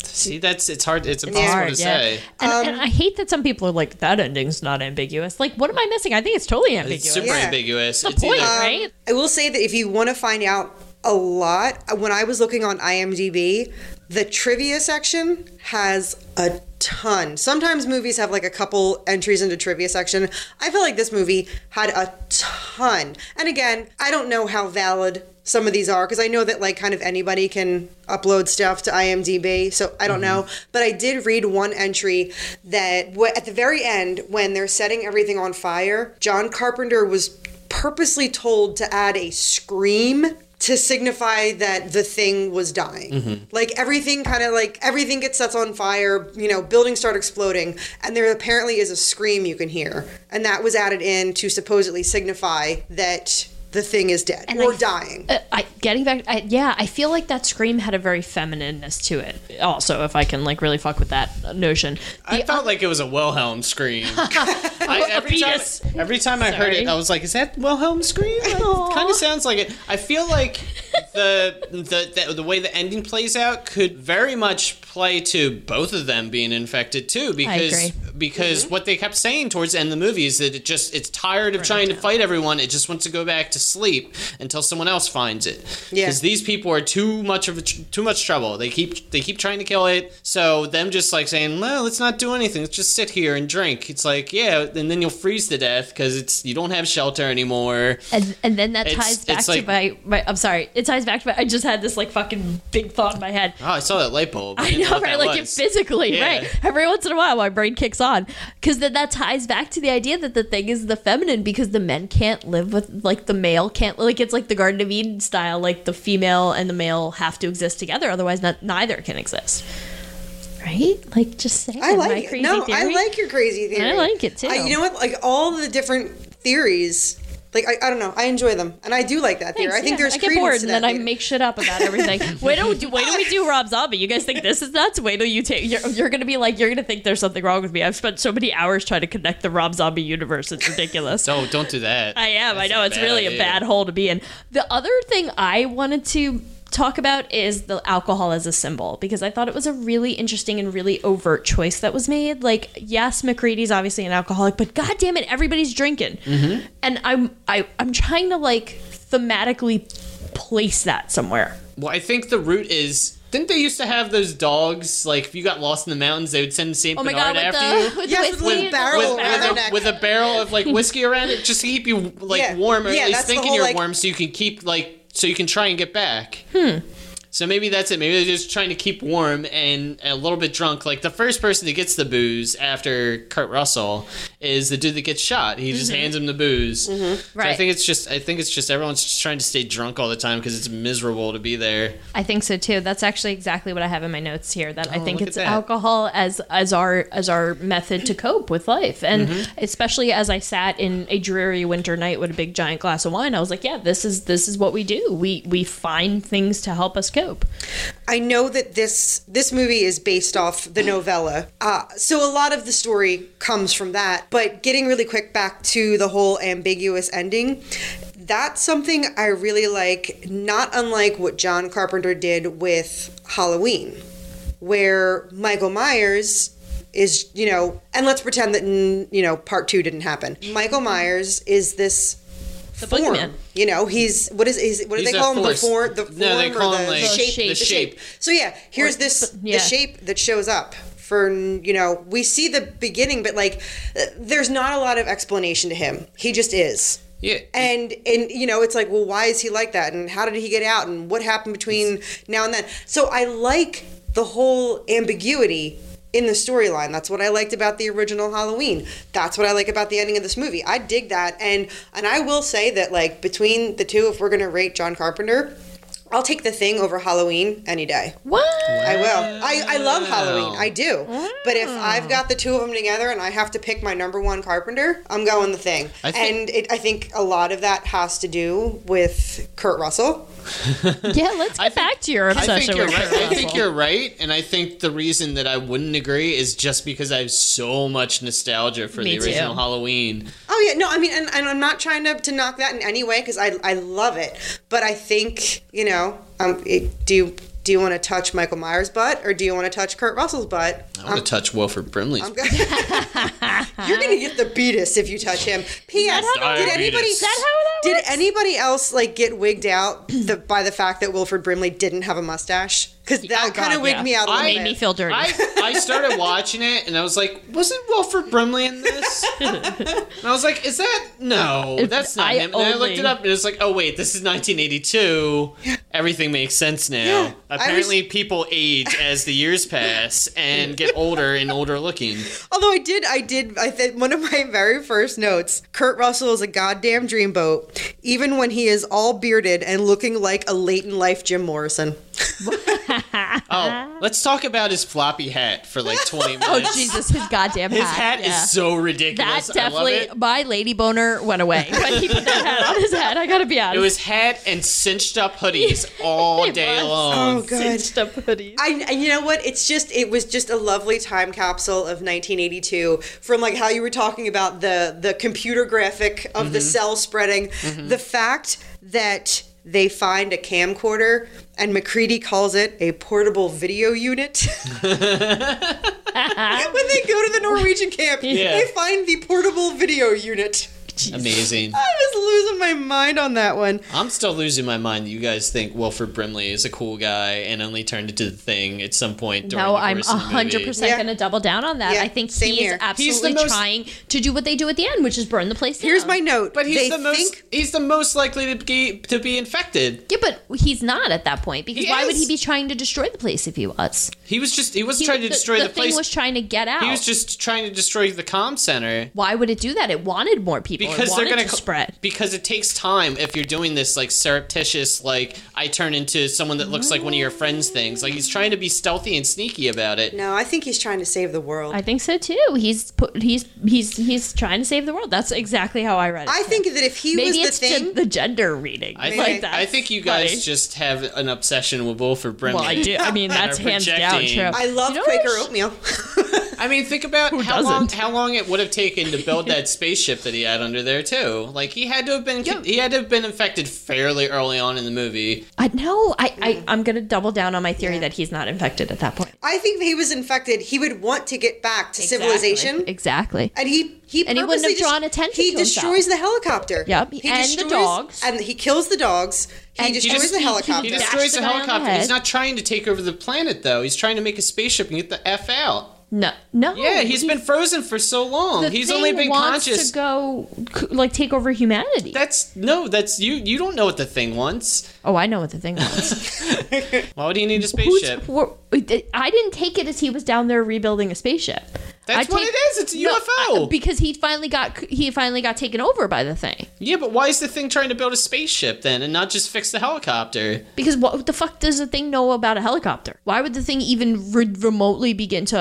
S7: See, that's it's hard. It's impossible
S8: hard,
S7: to
S8: yeah.
S7: say.
S8: And,
S9: Um,
S8: and I hate that some people are like that ending's not ambiguous. Like, what am I missing? I think it's totally ambiguous.
S7: It's super
S9: Yeah.
S7: ambiguous.
S8: That's
S7: It's
S8: the point,
S7: either-
S8: right?
S9: I will say that if you want to find out a lot, when I was looking on IMDb, the trivia section has a ton. Sometimes movies have like a couple entries into trivia section. I feel like this movie had a ton. And again, I don't know how valid some of these are because I know that like kind of anybody can upload stuff to IMDb. So I don't mm-hmm. know, but I did read one entry that w- at the very end when they're setting everything on fire, John Carpenter was purposely told to add a scream to signify that the thing was dying. Mm-hmm. Like everything kind of like everything gets set on fire, you know, buildings start exploding, and there apparently is a scream you can hear. And that was added in to supposedly signify that the thing is dead or
S8: I-
S9: dying.
S8: Uh, I getting back, I, yeah, I feel like that scream had a very feminineness to it. Also, if I can like really fuck with that notion,
S7: I
S8: The
S7: felt like it was a Wilhelm scream. *laughs* I, every, time, every time I heard it, I was like, "Is that Wilhelm scream?" Kind of sounds like it. I feel like *laughs* the, the the the way the ending plays out could very much play to both of them being infected too, because because mm-hmm. what they kept saying towards the end of the movie is that it just it's tired of trying to fight everyone. It just wants to go back to sleep until someone else finds it.
S9: Yeah.
S7: Because these people are too much of tr- too much trouble. They keep they keep trying to kill it. So them just like saying, "Well, let's not do anything. Let's just sit here and drink." It's like, yeah, and then you'll freeze to death because it's you don't have shelter anymore.
S8: and and then that
S7: It's-
S8: ties back to
S7: like-
S8: my, my. I'm sorry, it ties back to my. I just had this like fucking big thought in my head.
S7: Oh, I saw that light bulb.
S8: I
S7: didn't
S8: know, right? Like it physically,
S7: Yeah.
S8: right? Every once in a while, my brain kicks on because then that ties back to the idea that the thing is the feminine because the men can't live with like the male can't like it's like the Garden of Eden style. Like the female and the male have to exist together, otherwise, not neither can exist. Right? Like just saying.
S9: I
S8: my
S9: like it.
S8: crazy
S9: No, I like your crazy theory.
S8: I like it, too.
S9: You know what? Like all the different theories. Like I, I don't know. I enjoy them, and I do like that theory.
S8: Thanks,
S9: I think
S8: yeah.
S9: there's
S8: I get
S9: credence
S8: bored
S9: to
S8: and
S9: that
S8: then I make shit up about everything. *laughs* wait till do, wait till we do Rob Zombie. You guys think this is nuts? Wait till you take. You're, you're gonna be like, you're gonna think there's something wrong with me. I've spent so many hours trying to connect the Rob Zombie universe. It's ridiculous. *laughs*
S7: no, don't do that.
S8: I am. I know it's
S7: bad
S8: really a bad hole to be in. The other thing I wanted to talk about is the alcohol as a symbol because I thought it was a really interesting and really overt choice that was made. Like, yes, MacReady's obviously an alcoholic, but god damn it, everybody's drinking.
S7: Mm-hmm.
S8: And I'm I I'm trying to like thematically place that somewhere.
S7: Well, I think the root is. Didn't they used to have those dogs? Like, if you got lost in the mountains, they would send Saint
S8: Oh
S7: Bernard
S8: god, with
S7: after you.
S8: with
S9: Yes,
S8: the
S9: with a barrel
S7: with,
S9: around
S7: with, a,
S9: neck.
S7: with a barrel of like *laughs* whiskey around it, just to keep you like
S9: Yeah.
S7: warm, or
S9: Yeah,
S7: at least
S9: that's
S7: thinking
S9: whole,
S7: you're
S9: like-
S7: warm, so you can keep like so you can try and get back. Hmm. So maybe that's it. Maybe they're just trying to keep warm and a little bit drunk. Like the first person that gets the booze after Kurt Russell is the dude that gets shot. He just hands him the booze. So I
S8: Mm-hmm. Right.
S7: think it's just I think it's just everyone's just trying to stay drunk all the time because it's miserable to be there.
S8: I think so too. That's actually exactly what I have in my notes here. That I
S7: Oh,
S8: think it's alcohol as as our as our method to cope with life, and
S7: Mm-hmm.
S8: especially as I sat in a dreary winter night with a big giant glass of wine, I was like, yeah, this is this is what we do. We we find things to help us cope.
S9: I know that this this movie is based off the novella, uh, so a lot of the story comes from that. But getting really quick back to the whole ambiguous ending, that's something I really like. Not unlike what John Carpenter did with Halloween, where Michael Myers is, you know, and let's pretend that you know part two didn't happen. Michael Myers is this.
S8: The
S9: form.
S8: boogeyman.
S9: You know, he's what is is what do
S7: He's
S9: they
S7: a
S9: call him? The form, the form,
S7: No, they
S9: or
S7: call
S9: the,
S7: him, like,
S9: the
S8: The
S9: shape,
S8: shape.
S9: the
S7: The
S9: shape.
S7: shape.
S9: So yeah, here's
S8: Or-
S9: this
S8: yeah.
S9: the shape that shows up for you know we see the beginning, but like there's not a lot of explanation to him. He just is.
S7: Yeah.
S9: And and you know it's like well why is he like that and how did he get out and what happened between now and then. So I like the whole ambiguity in the storyline. That's what I liked about the original Halloween. That's what I like about the ending of this movie. I dig that, and and I will say that like between the two, if we're gonna rate John Carpenter. I'll take the thing over Halloween any day.
S8: What?
S9: I will. I, I love Halloween. I do. But if I've got the two of them together and I have to pick my number one Carpenter, I'm going the thing.
S7: I think-
S9: and it, I think a lot of that has to do with Kurt Russell. *laughs*
S8: Yeah, let's get back to your
S7: I
S8: obsession
S7: think you're
S8: with
S7: right. I think you're right, and I think the reason that I wouldn't agree is just because I have so much nostalgia for
S8: Me
S7: the original
S8: too.
S7: Halloween.
S9: Oh yeah, no, I mean, and, and I'm not trying to, to knock that in any way because I I love it. But I think you know, um, it, do you do you want to touch Michael Myers' butt or do you want to touch Kurt Russell's butt?
S7: I want to touch Wilford Brimley's.
S9: I'm gonna, *laughs* you're gonna get the beatus if you touch him. P.S. Did anybody
S7: that
S8: how that
S9: did
S8: works?
S9: anybody else like get wigged out the, by the fact that Wilford Brimley didn't have a mustache? Because that
S8: Oh,
S9: kind of
S8: God,
S9: wigged
S8: yeah.
S9: me out a little
S8: made
S9: bit.
S8: me feel dirty.
S7: I, I started *laughs* watching it and I was like, wasn't Wilford Brimley in this? *laughs* and I was like, is that no? That's not
S8: I
S7: him. And I looked it up and it was like, oh wait, this is 1982. Everything makes sense now.
S9: Yeah, I
S7: Apparently, people age as the years pass and get *laughs* older and older looking.
S9: Although I did, I did, I think one of my very first notes Kurt Russell is a goddamn dreamboat, even when he is all bearded and looking like a late in life Jim Morrison. *laughs*
S7: Oh, let's talk about his floppy hat for like *laughs* 20 minutes.
S8: oh Jesus, his goddamn hat.
S7: His hat
S8: yeah.
S7: is so ridiculous.
S8: That
S7: ridiculous.
S8: definitely,
S7: I love it.
S8: my lady boner went away *laughs* when he put that hat on his head. I gotta be honest.
S7: It was hat and cinched up hoodies all day
S8: was.
S7: long.
S9: Oh, God.
S8: cinched up hoodies.
S9: I, you know what? It's just, it was just a lovely time capsule of 1982 from like how you were talking about the, the computer graphic of the mm-hmm. cell spreading. Mm-hmm. The fact that they find a camcorder and MacReady calls it a portable video unit. *laughs* *laughs* when they go to the Norwegian camp,
S7: Yeah.
S9: they find the portable video unit.
S7: Amazing.
S9: I was losing my mind on that one.
S7: I'm still losing my mind that you guys think Wilford Brimley is a cool guy and only turned into the thing at some point during
S8: No,
S7: the
S8: I'm
S7: course of the movie.
S8: hundred percent
S9: Yeah.
S8: going to double down on that.
S9: Yeah,
S8: I think
S9: same
S8: he
S9: here.
S8: is absolutely
S7: He's most-
S8: trying to do what they do at the end, which is burn the place down.
S9: Here's my note.
S7: But he's
S9: they
S7: the most
S9: think
S7: he's the most likely to be to be infected.
S8: Yeah, but he's not at that point because
S7: He
S8: why would he be trying to destroy the place if he was?
S7: He was just he was
S8: He-
S7: trying to destroy the,
S8: thing
S7: place.
S8: was trying to get out.
S7: he was just trying to destroy the comm center.
S8: why would it do that? It wanted more people.
S7: Because they're gonna
S8: to
S7: co-
S8: spread.
S7: because it takes time if you're doing this like surreptitious like I turn into someone that looks like one of your friends things like he's trying to be stealthy and sneaky about it
S9: No, I think he's trying to save the world.
S8: I think so too. He's put, he's he's he's trying to save the world. That's exactly how I read it.
S9: I think that if he
S8: maybe
S9: was
S8: it's
S9: the thing,
S8: the gender reading.
S7: I
S8: like
S7: think
S8: that's
S7: I think you guys
S8: funny.
S7: just have an obsession with Wilford Brimley
S8: Well, I do. I mean, *laughs* that's
S7: are
S8: hands down true.
S9: I love
S8: You know
S9: Quaker oatmeal. *laughs* *laughs*
S7: I mean, think about
S8: Who
S7: how long
S8: doesn't?
S7: how long it would have taken to build that spaceship that he had under there too. Like he had to have been he had to have been infected fairly early on in the movie.
S8: I know. I, I I'm gonna double down on my theory that he's not infected at that point.
S9: I think if he was infected, he would want to get back to civilization.
S8: Exactly.
S9: And he he
S8: And he wouldn't have
S9: purposely
S8: drawn
S9: just-
S8: attention
S9: He
S8: to
S9: destroys
S8: himself.
S9: the helicopter.
S8: Yep,
S9: He
S8: and the dogs.
S9: and he kills the dogs. He
S8: And he
S9: destroys
S8: just-
S9: the
S8: he- he
S9: helicopter.
S7: He destroys
S8: the
S7: the
S8: guy the
S7: helicopter. He's not trying to take over the planet though. He's trying to make a spaceship and get the f out.
S8: No, no.
S7: Yeah, he's been frozen for so long. He's only been
S8: wants
S7: conscious.
S8: to go like take over humanity.
S7: That's no, that's you. You don't know what the thing wants.
S8: oh, I know what the thing wants. *laughs*
S7: Why would he need a spaceship?
S8: I didn't take it as he was down there rebuilding a spaceship.
S7: That's
S8: I
S7: what
S8: take-
S7: it is. It's a
S8: No,
S7: UFO.
S8: I- because he finally got he finally got taken over by the thing.
S7: yeah, but why is the thing trying to build a spaceship then and not just fix the helicopter?
S8: Because what the fuck does the thing know about a helicopter? Why would the thing even re- remotely begin to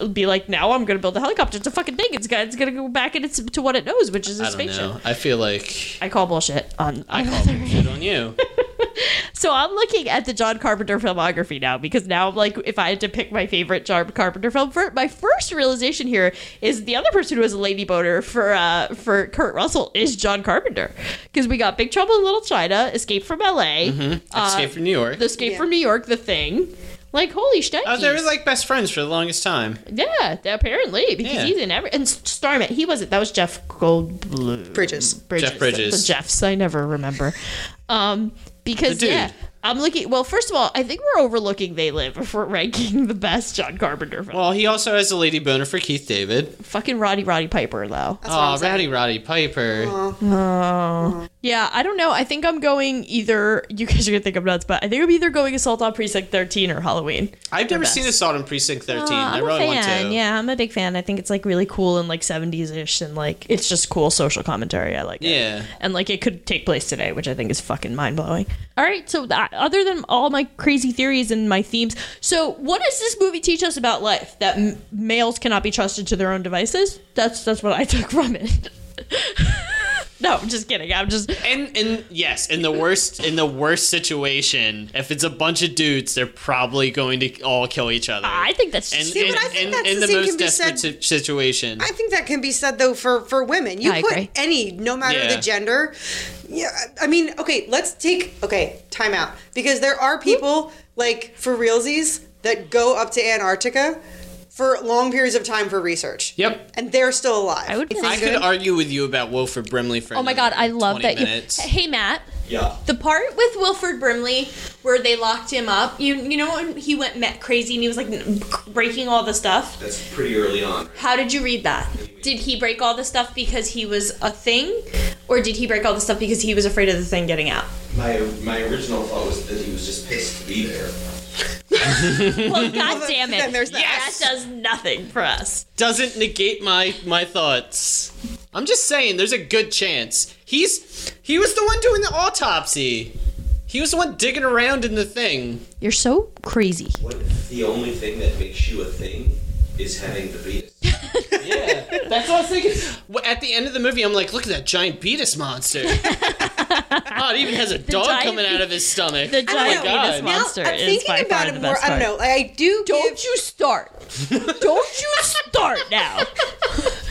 S8: uh, be like, now I'm going to build a helicopter? It's a fucking thing. It's got, it's going to go back and it's to what it knows, which is a
S7: I don't
S8: spaceship.
S7: know. I feel like
S8: I call bullshit on.
S7: I call bullshit on you. *laughs* *laughs*
S8: So I'm looking at the John Carpenter filmography now because now, I'm like, if I had to pick my favorite John Carpenter film, for, my first realization here is the other person who was a lady boner for uh, for Kurt Russell is John Carpenter because we got Big Trouble in Little China, Escape from L.A., uh,
S7: Escape from New York.
S8: The Escape
S9: Yeah.
S8: from New York, The Thing. Like, holy shnikes.
S7: Oh, they were like best friends for the longest time.
S8: yeah, apparently because
S7: Yeah.
S8: he's in every and Starman. He wasn't. That was Jeff Goldblum.
S9: Bridges.
S8: Bridges.
S7: Jeff Bridges.
S8: The Jeffs. I never remember. Um, because yeah, I'm looking. Well, first of all, I think we're overlooking They Live if we're ranking the best John Carpenter film.
S7: Well, he also has a lady boner for Keith David.
S8: Fucking Roddy Roddy Piper though.
S7: Oh, Rowdy Roddy Piper.
S8: Oh. Yeah, I don't know. I think I'm going either. You guys are gonna think I'm nuts, but I think I'm either going Assault on Precinct 13 or Halloween.
S7: I've never
S8: best.
S7: seen Assault on Precinct 13.
S8: Uh,
S7: I
S8: I'm
S7: really
S8: a
S7: want to.
S8: Yeah, I'm a big fan. I think it's like really cool and like 70s ish, and like it's just cool social commentary. I like it.
S7: Yeah.
S8: and like it could take place today, which I think is fucking mind blowing. All right, so that, other than all my crazy theories and my themes, so what does this movie teach us about life? That m- males cannot be trusted to their own devices. That's that's what I *laughs* took from it. *laughs* no, I'm just kidding. I'm just
S7: And and yes, in the worst in the worst situation, if it's a bunch of dudes, they're probably going to all kill each other.
S8: I think that's
S7: and,
S9: See,
S7: and,
S9: but I think
S7: and-
S9: that's
S7: in
S9: the
S7: the most
S9: can be
S7: desperate
S9: said-
S7: situation.
S9: I think that can be said though for for women. You
S8: I
S9: put
S8: agree.
S9: any, no matter
S7: Yeah.
S9: the gender. Yeah, I mean, okay, let's take okay time out because there are people like for realsies that go up to Antarctica for long periods of time for research.
S7: Yep.
S9: and they're still alive.
S8: I would
S9: It's
S7: I could argue with you about Wilford Brimley for
S8: Oh my god, I love that. You, *laughs* hey Matt,
S1: Yeah.
S8: the part with Wilford Brimley where they locked him up. You you know when he went met crazy and he was like breaking all the stuff.
S1: That's pretty early on.
S8: How did you read that? Did he break all the stuff because he was a thing, or did he break all the stuff because he was afraid of the thing getting out?
S1: My my original thought was that he was just pissed to be there. *laughs* *laughs*
S8: Well, god damn it!
S9: Then there's that.
S8: That does nothing for us.
S7: Doesn't negate my my thoughts. I'm just saying, there's a good chance he's he was the one doing the autopsy. He was the one digging around in the thing.
S8: You're so crazy.
S1: What if the only thing that makes you a thing is having the fetus? *laughs*
S7: Yeah, that's what I was thinking. At the end of the movie, I'm like, look at that giant beatus monster. *laughs* oh, it even has a dog
S8: giant
S7: coming out of his stomach.
S8: The
S7: oh my
S8: giant
S7: god.
S8: penis
S9: Now,
S8: monster
S9: I'm
S8: is
S9: thinking
S8: by
S9: about
S8: far
S9: it
S8: the
S9: more.
S8: best
S9: I don't
S8: part.
S9: know. I do.
S8: Don't
S9: give-
S8: you start. *laughs* Don't you start now. *laughs*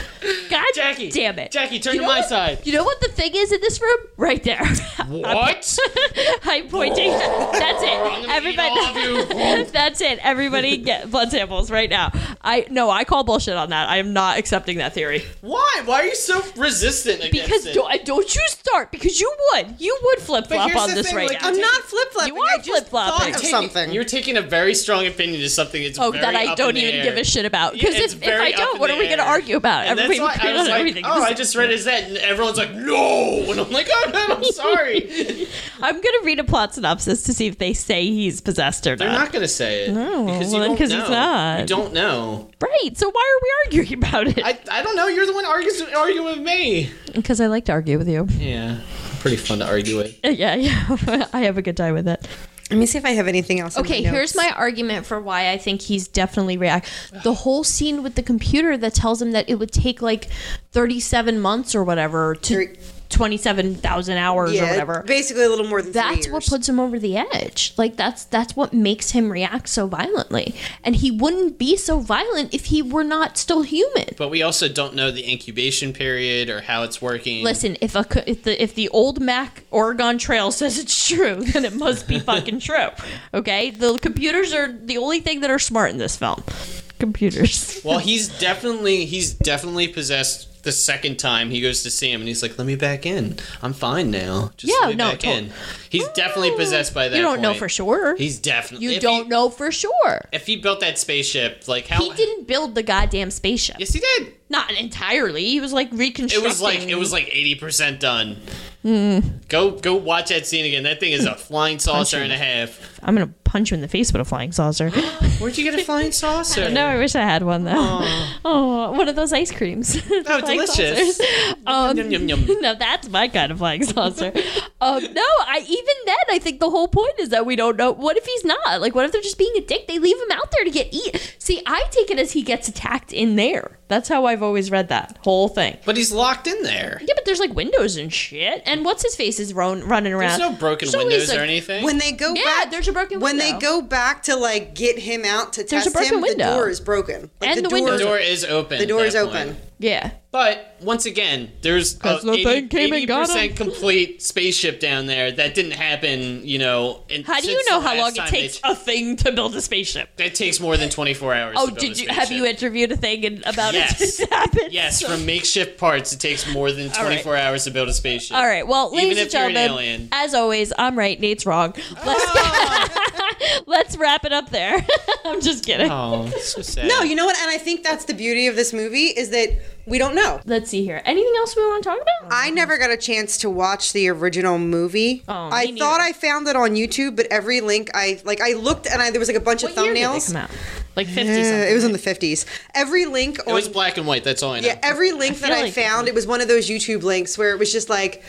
S8: God
S7: Jackie,
S8: damn it.
S7: Jackie, turn
S8: You
S7: to my
S8: what-
S7: side.
S8: You know what the thing is in this room? Right there.
S7: What? *laughs*
S8: I'm pointing. That's it.
S7: gonna eat all of
S8: Everybody. *laughs* That's it. Everybody get blood samples right now. I no, I call bullshit on that. I am not accepting that theory.
S7: Why? Why are you so resistant against
S8: Because
S7: it?
S8: don't, uh, don't you start because you would. You would flip flop on this
S7: thing,
S8: right
S7: like,
S8: now.
S9: I'm not flip flopping.
S8: You are
S9: I just
S8: flip-flopping.
S9: thought
S8: You're
S9: of
S7: taking-
S9: something.
S7: You're taking a very strong opinion to something that's
S8: Oh,
S7: very
S8: that I
S7: up
S8: don't even
S7: air.
S8: give a shit about. Because
S7: it's
S8: if, if I don't, what
S7: the
S8: are we going to argue about?
S7: And that's
S8: Everybody
S7: why I was
S8: on
S7: like,
S8: everything.
S7: oh, I just read his that, and everyone's like, no, and I'm like, oh, no, I'm *laughs* sorry.
S8: I'm going to read a plot synopsis to see if they say he's possessed or not.
S7: They're
S8: not.
S7: not gonna say it
S8: No,
S7: because
S8: well,
S7: you don't
S8: 'cause
S7: know.
S8: he's not.
S7: You don't know.
S8: Right. So why are we arguing about it?
S7: I, I don't know. You're the one argues arguing with me.
S8: Because I like to argue with you.
S7: Yeah, pretty fun to argue with. *laughs*
S8: Yeah, yeah. *laughs* I have a good time with it.
S9: Let me see if I have anything else.
S8: Okay,
S9: my
S8: here's my argument for why I think he's definitely react. The whole scene with the computer that tells him that it would take like 37 months or whatever to
S9: Three-
S8: 27,000 hours or whatever.
S9: basically a little more than
S8: That's what puts him over the edge. Like that's that's what makes him react so violently. And he wouldn't be so violent if he were not still human.
S7: But we also don't know the incubation period or how it's working.
S8: Listen, if a co- if the if the old Mac Oregon Trail *laughs* says it's true, then it must be fucking true. *laughs* Okay, the computers are the only thing that are smart in this film. Computers.
S7: Well, he's *laughs* definitely he's definitely possessed the second time he goes to see him, and he's like, "Let me back in. I'm fine now. Just
S8: Yeah,
S7: let me
S8: no,
S7: back in." He's definitely possessed by that.
S8: you don't know for sure.
S7: He's definitely.
S8: you don't
S7: he,
S8: know for sure.
S7: if he built that spaceship. Like how
S8: He didn't build the goddamn spaceship.
S7: Yes, he did.
S8: Not entirely. He was like reconstructing.
S7: It was like it was like eighty percent done.
S8: Hmm.
S7: Go go watch that scene again. That thing is a flying *laughs* saucer and a half.
S8: I'm gonna punch you in the face with a flying saucer. *gasps*
S7: Where'd you get a flying *laughs* saucer?
S8: no, I wish I had one though. *laughs* Oh, one of those ice creams.
S7: Oh,
S8: Flying
S7: delicious.
S8: saucers. *laughs* Um,
S7: Yum, yum, yum. *laughs*
S8: no, that's my kind of flying saucer. um, no, I even then I think the whole point is that we don't know. What if he's not? Like, what if they're just being a dick? They leave him out there to get eat. See, I take it as he gets attacked in there. That's how I've always read that whole thing.
S7: But he's locked in there.
S8: Yeah, but there's like windows and shit. And what's his face is run, running around.
S7: There's no broken
S8: There's
S7: windows
S8: like,
S7: or anything.
S9: when they go
S8: Yeah,
S9: back,
S8: there's a broken window.
S9: When they go back to like get him out to
S8: There's a
S9: test
S8: broken
S9: him,
S8: window.
S9: the door is broken. Like,
S8: And the
S9: door,
S8: windows
S7: the door is open.
S9: the door
S7: at
S9: is open.
S7: point.
S8: Yeah.
S7: But once again, there's a
S8: 'Cause the thing came and got 'em.
S7: complete spaceship down there. That didn't happen, you know. In,
S8: How do you know how long it takes
S7: They,
S8: a thing to build a spaceship?
S7: it takes more than 24 hours.
S8: Oh,
S7: to build
S8: did
S7: a
S8: you have you interviewed a thing and, about
S7: Yes.
S8: it to happen? *laughs*
S7: Yes, from makeshift parts, it takes more than
S8: All right.
S7: 24 hours to build a spaceship.
S8: All right. Well,
S7: Even
S8: ladies and
S7: if you're an
S8: gentlemen,
S7: alien.
S8: as always, I'm right. Nate's wrong. Let's ah! *laughs* *laughs* *laughs* let's wrap it up there. *laughs* I'm just kidding.
S7: Oh, so sad.
S9: No, you know what? And I think that's the beauty of this movie is that we don't know.
S8: Let's see here. Anything else we want to talk about?
S9: I never got a chance to watch the original movie.
S8: Oh, me
S9: I
S8: neither.
S9: thought I found it on YouTube, but every link I like I looked and I there was like a bunch
S8: What
S9: of
S8: year did they
S9: thumbnails.
S8: come out? Like 50
S9: Uh,
S8: something.
S9: it was in the 50s. Every link
S7: It was black and white. That's all I know.
S9: Yeah, every link that I
S8: like-
S9: found, it was one of those YouTube links where it was just like,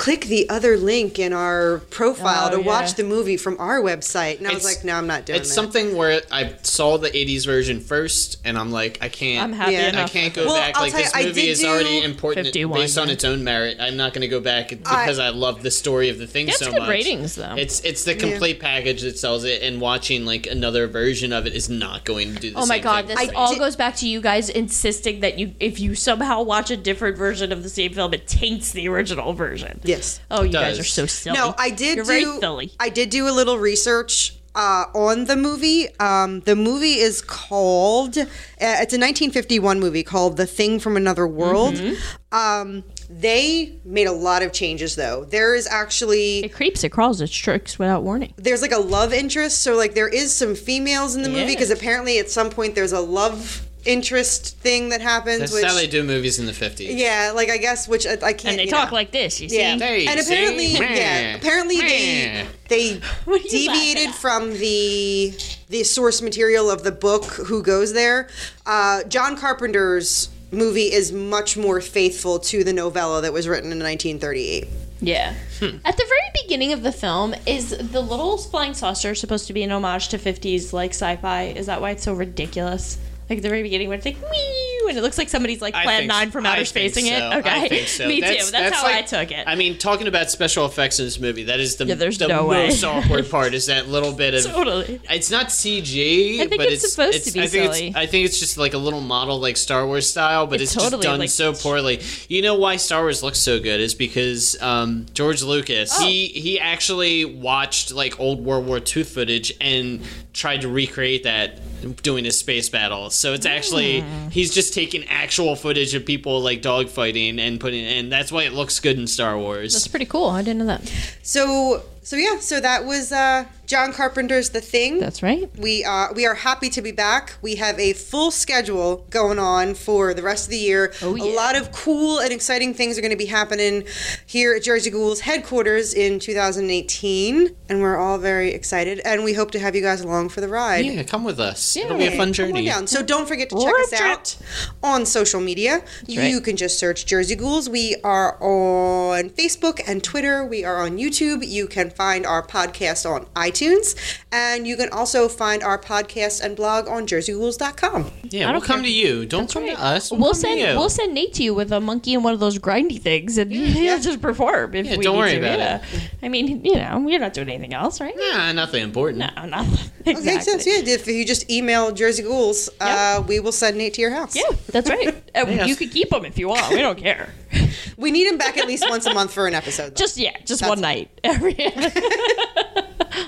S9: click the other link in our profile
S8: Oh,
S9: to
S8: yeah.
S9: watch the movie from our website. And I was
S7: It's-
S9: like, no, I'm not doing
S7: It's
S9: that.
S7: something where I saw the 80s version first, and I'm like, I can't.
S8: I'm happy
S9: Yeah.
S7: I can't go
S9: Well,
S7: back.
S9: I'll
S7: like
S9: tell you,
S7: this movie is already important
S8: 51,
S7: based on its own merit. I'm not going to go back because I, love the story of the thing
S8: Gets
S7: so
S8: good
S7: much.
S8: ratings, though.
S7: It's it's the complete package that sells it, and watching like another version of it is not going to do the
S8: Oh my god,
S7: thing
S8: this
S7: for
S8: all
S9: did-
S8: goes back to you guys insisting that you if you somehow watch a different version of the same film, it taints the original version.
S9: Yes.
S8: Oh, you guys are so silly.
S9: No, I did
S8: You're
S9: do.
S8: very silly.
S9: I did do a little research uh, on the movie. Um, the movie is called. Uh, it's a 1951 movie called "The Thing from Another World."
S8: Mm-hmm.
S9: Um, they made a lot of changes, though. There is actually
S8: It creeps, it crawls, it tricks without warning.
S9: there's like a love interest. So like there is some females in the movie because apparently at some point there's a love interest thing that happens.
S7: That's
S9: which
S7: how they do movies in the 50s.
S9: yeah, like I guess which I, I can't.
S8: And they
S9: you
S8: talk
S9: know.
S8: like this, you see?
S9: Yeah,
S7: Hey,
S9: and
S7: see?
S9: apparently,
S7: Meh. *laughs*
S9: yeah, apparently they they *laughs*
S8: What are you laughing
S9: deviated from the the source material of the book. Who goes there? Uh, John Carpenter's movie is much more faithful to the novella that was written in 1938.
S8: Yeah. At the very beginning of the film, is the little flying saucer supposed to be an homage to 50s like sci-fi? Is that why it's so ridiculous? Like at the very beginning when it's like wee and it looks like somebody's like Plan
S7: think-
S8: 9 from outer spacing
S7: so.
S8: it. Okay.
S7: I think so. *laughs*
S8: Me too. That's, how I took it.
S7: I mean, talking about special effects in this movie, that is the,
S8: Yeah, there's
S7: the
S8: no way.
S7: most awkward *laughs* part. Is that little bit of
S8: Totally.
S7: It's not CG,
S8: I think
S7: but
S8: it's
S7: it's,
S8: supposed
S7: it's-
S8: to be
S7: I think
S8: silly.
S7: It's, I think it's just like a little model, like Star Wars style, but
S8: It's
S7: it's,
S8: totally,
S7: just done
S8: like-
S7: so poorly. You know why Star Wars looks so good is because um, George Lucas
S8: Oh.
S7: he he actually watched like old World War II footage and tried to recreate that doing his space battle. So it's actually
S8: Hmm.
S7: he's just taking actual footage of people like dogfighting and putting and that's why it looks good in Star Wars.
S8: That's pretty cool. I didn't know that.
S9: So so yeah, so that was uh, John Carpenter's The Thing.
S8: That's right.
S9: We uh, we are happy to be back. We have a full schedule going on for the rest of the year.
S8: Oh, yeah.
S9: A lot of cool and exciting things are going to be happening here at Jersey Ghouls headquarters in 2018, and we're all very excited. And we hope to have you guys along for the ride.
S7: yeah, come with us. It'll be a
S9: Hey,
S7: fun
S9: come on
S7: journey.
S9: down. So don't forget to check
S8: Road
S9: us out on social media.
S8: right.
S9: You can just search Jersey Ghouls. We are on Facebook and Twitter. We are on YouTube. You can find our podcast on iTunes. And you can also find our podcast and blog on jerseyghouls.com.
S7: Yeah,
S8: I
S7: we'll
S8: don't
S7: come to you. Don't
S8: That's
S7: come
S8: right.
S7: to us.
S8: We'll
S7: come to
S8: send
S7: you.
S8: we'll send Nate to you with a monkey and one of those grindy things, and he'll just perform if
S7: Yeah,
S8: we
S7: don't worry
S8: to.
S7: about
S8: yeah. I mean, you know, we're not doing anything else, right?
S7: Nah, nothing important.
S8: No, nothing. *laughs* Exactly.
S9: Okay, so yeah, if you just email Jersey Ghouls, uh, we will send Nate to your house.
S8: Yeah, that's right. *laughs* Uh,
S7: Yes.
S8: You could keep them if you want. We don't care. *laughs* *laughs*
S9: We need him back at least once a month for an episode. though.
S8: Just yeah, just
S9: That's
S8: one night. Every. *laughs*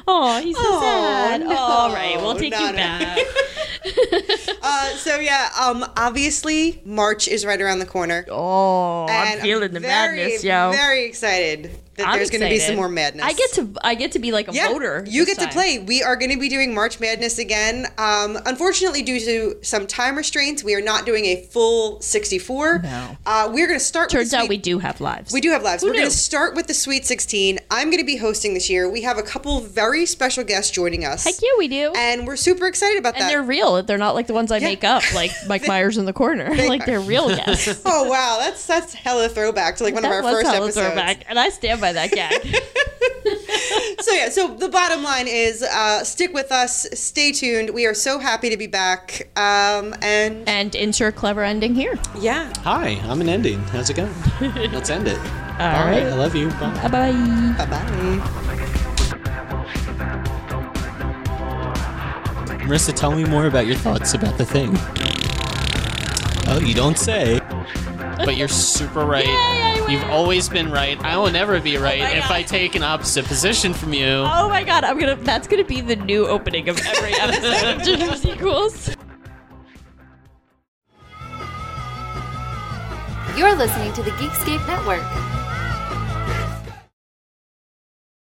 S8: oh, he's so sad.
S9: no,
S8: All right, we'll take you back. *laughs*
S9: Uh, so yeah, um, obviously March is right around the corner.
S8: Oh, I'm
S9: And
S8: feeling the
S9: very,
S8: madness, yo.
S9: Very excited that
S8: I'm
S9: there's going to be some more madness.
S8: I get to I get to be like a
S9: yeah,
S8: voter.
S9: You get to play. We are going to be doing March Madness again. Um, unfortunately, due to some time restraints, we are not doing a full 64.
S8: No.
S9: Uh, we're going to start. with
S8: Turns
S9: the
S8: out
S9: Sweet-
S8: we do have lives.
S9: We do have lives.
S8: Who
S9: We're going to start with the Sweet 16. I'm going to be hosting this year. We have a couple very special guests joining us.
S8: Heck yeah, we do.
S9: And we're super excited about
S8: And
S9: that.
S8: And they're real. They're not like the ones I
S9: Yeah.
S8: make up, like *laughs* Mike Myers in the corner. like they're real guests. *laughs*
S9: Oh wow, that's that's hella throwback to like *laughs* one
S8: that
S9: of our
S8: was
S9: first
S8: hella
S9: episodes.
S8: throwback, and I stand by that gag. *laughs* *laughs*
S9: So yeah, so the bottom line is uh, stick with us, stay tuned. We are so happy to be back. Um, and
S8: and insert clever ending here.
S9: yeah,
S7: Hi, I'm an ending. How's it going? *laughs* Let's end it.
S8: All right.
S7: I love you. Bye.
S8: Bye bye.
S9: bye bye.
S7: Marissa, tell me more about your thoughts about the thing. Oh, you don't say. but you're super right. You've always been right. I will never be oh right
S8: my
S7: if
S8: God.
S7: I take an opposite position from you.
S8: Oh my god, I'm gonna. That's gonna be the new opening of every *laughs* episode of Jersey Ghouls.
S10: You're listening to the Geekscape Network.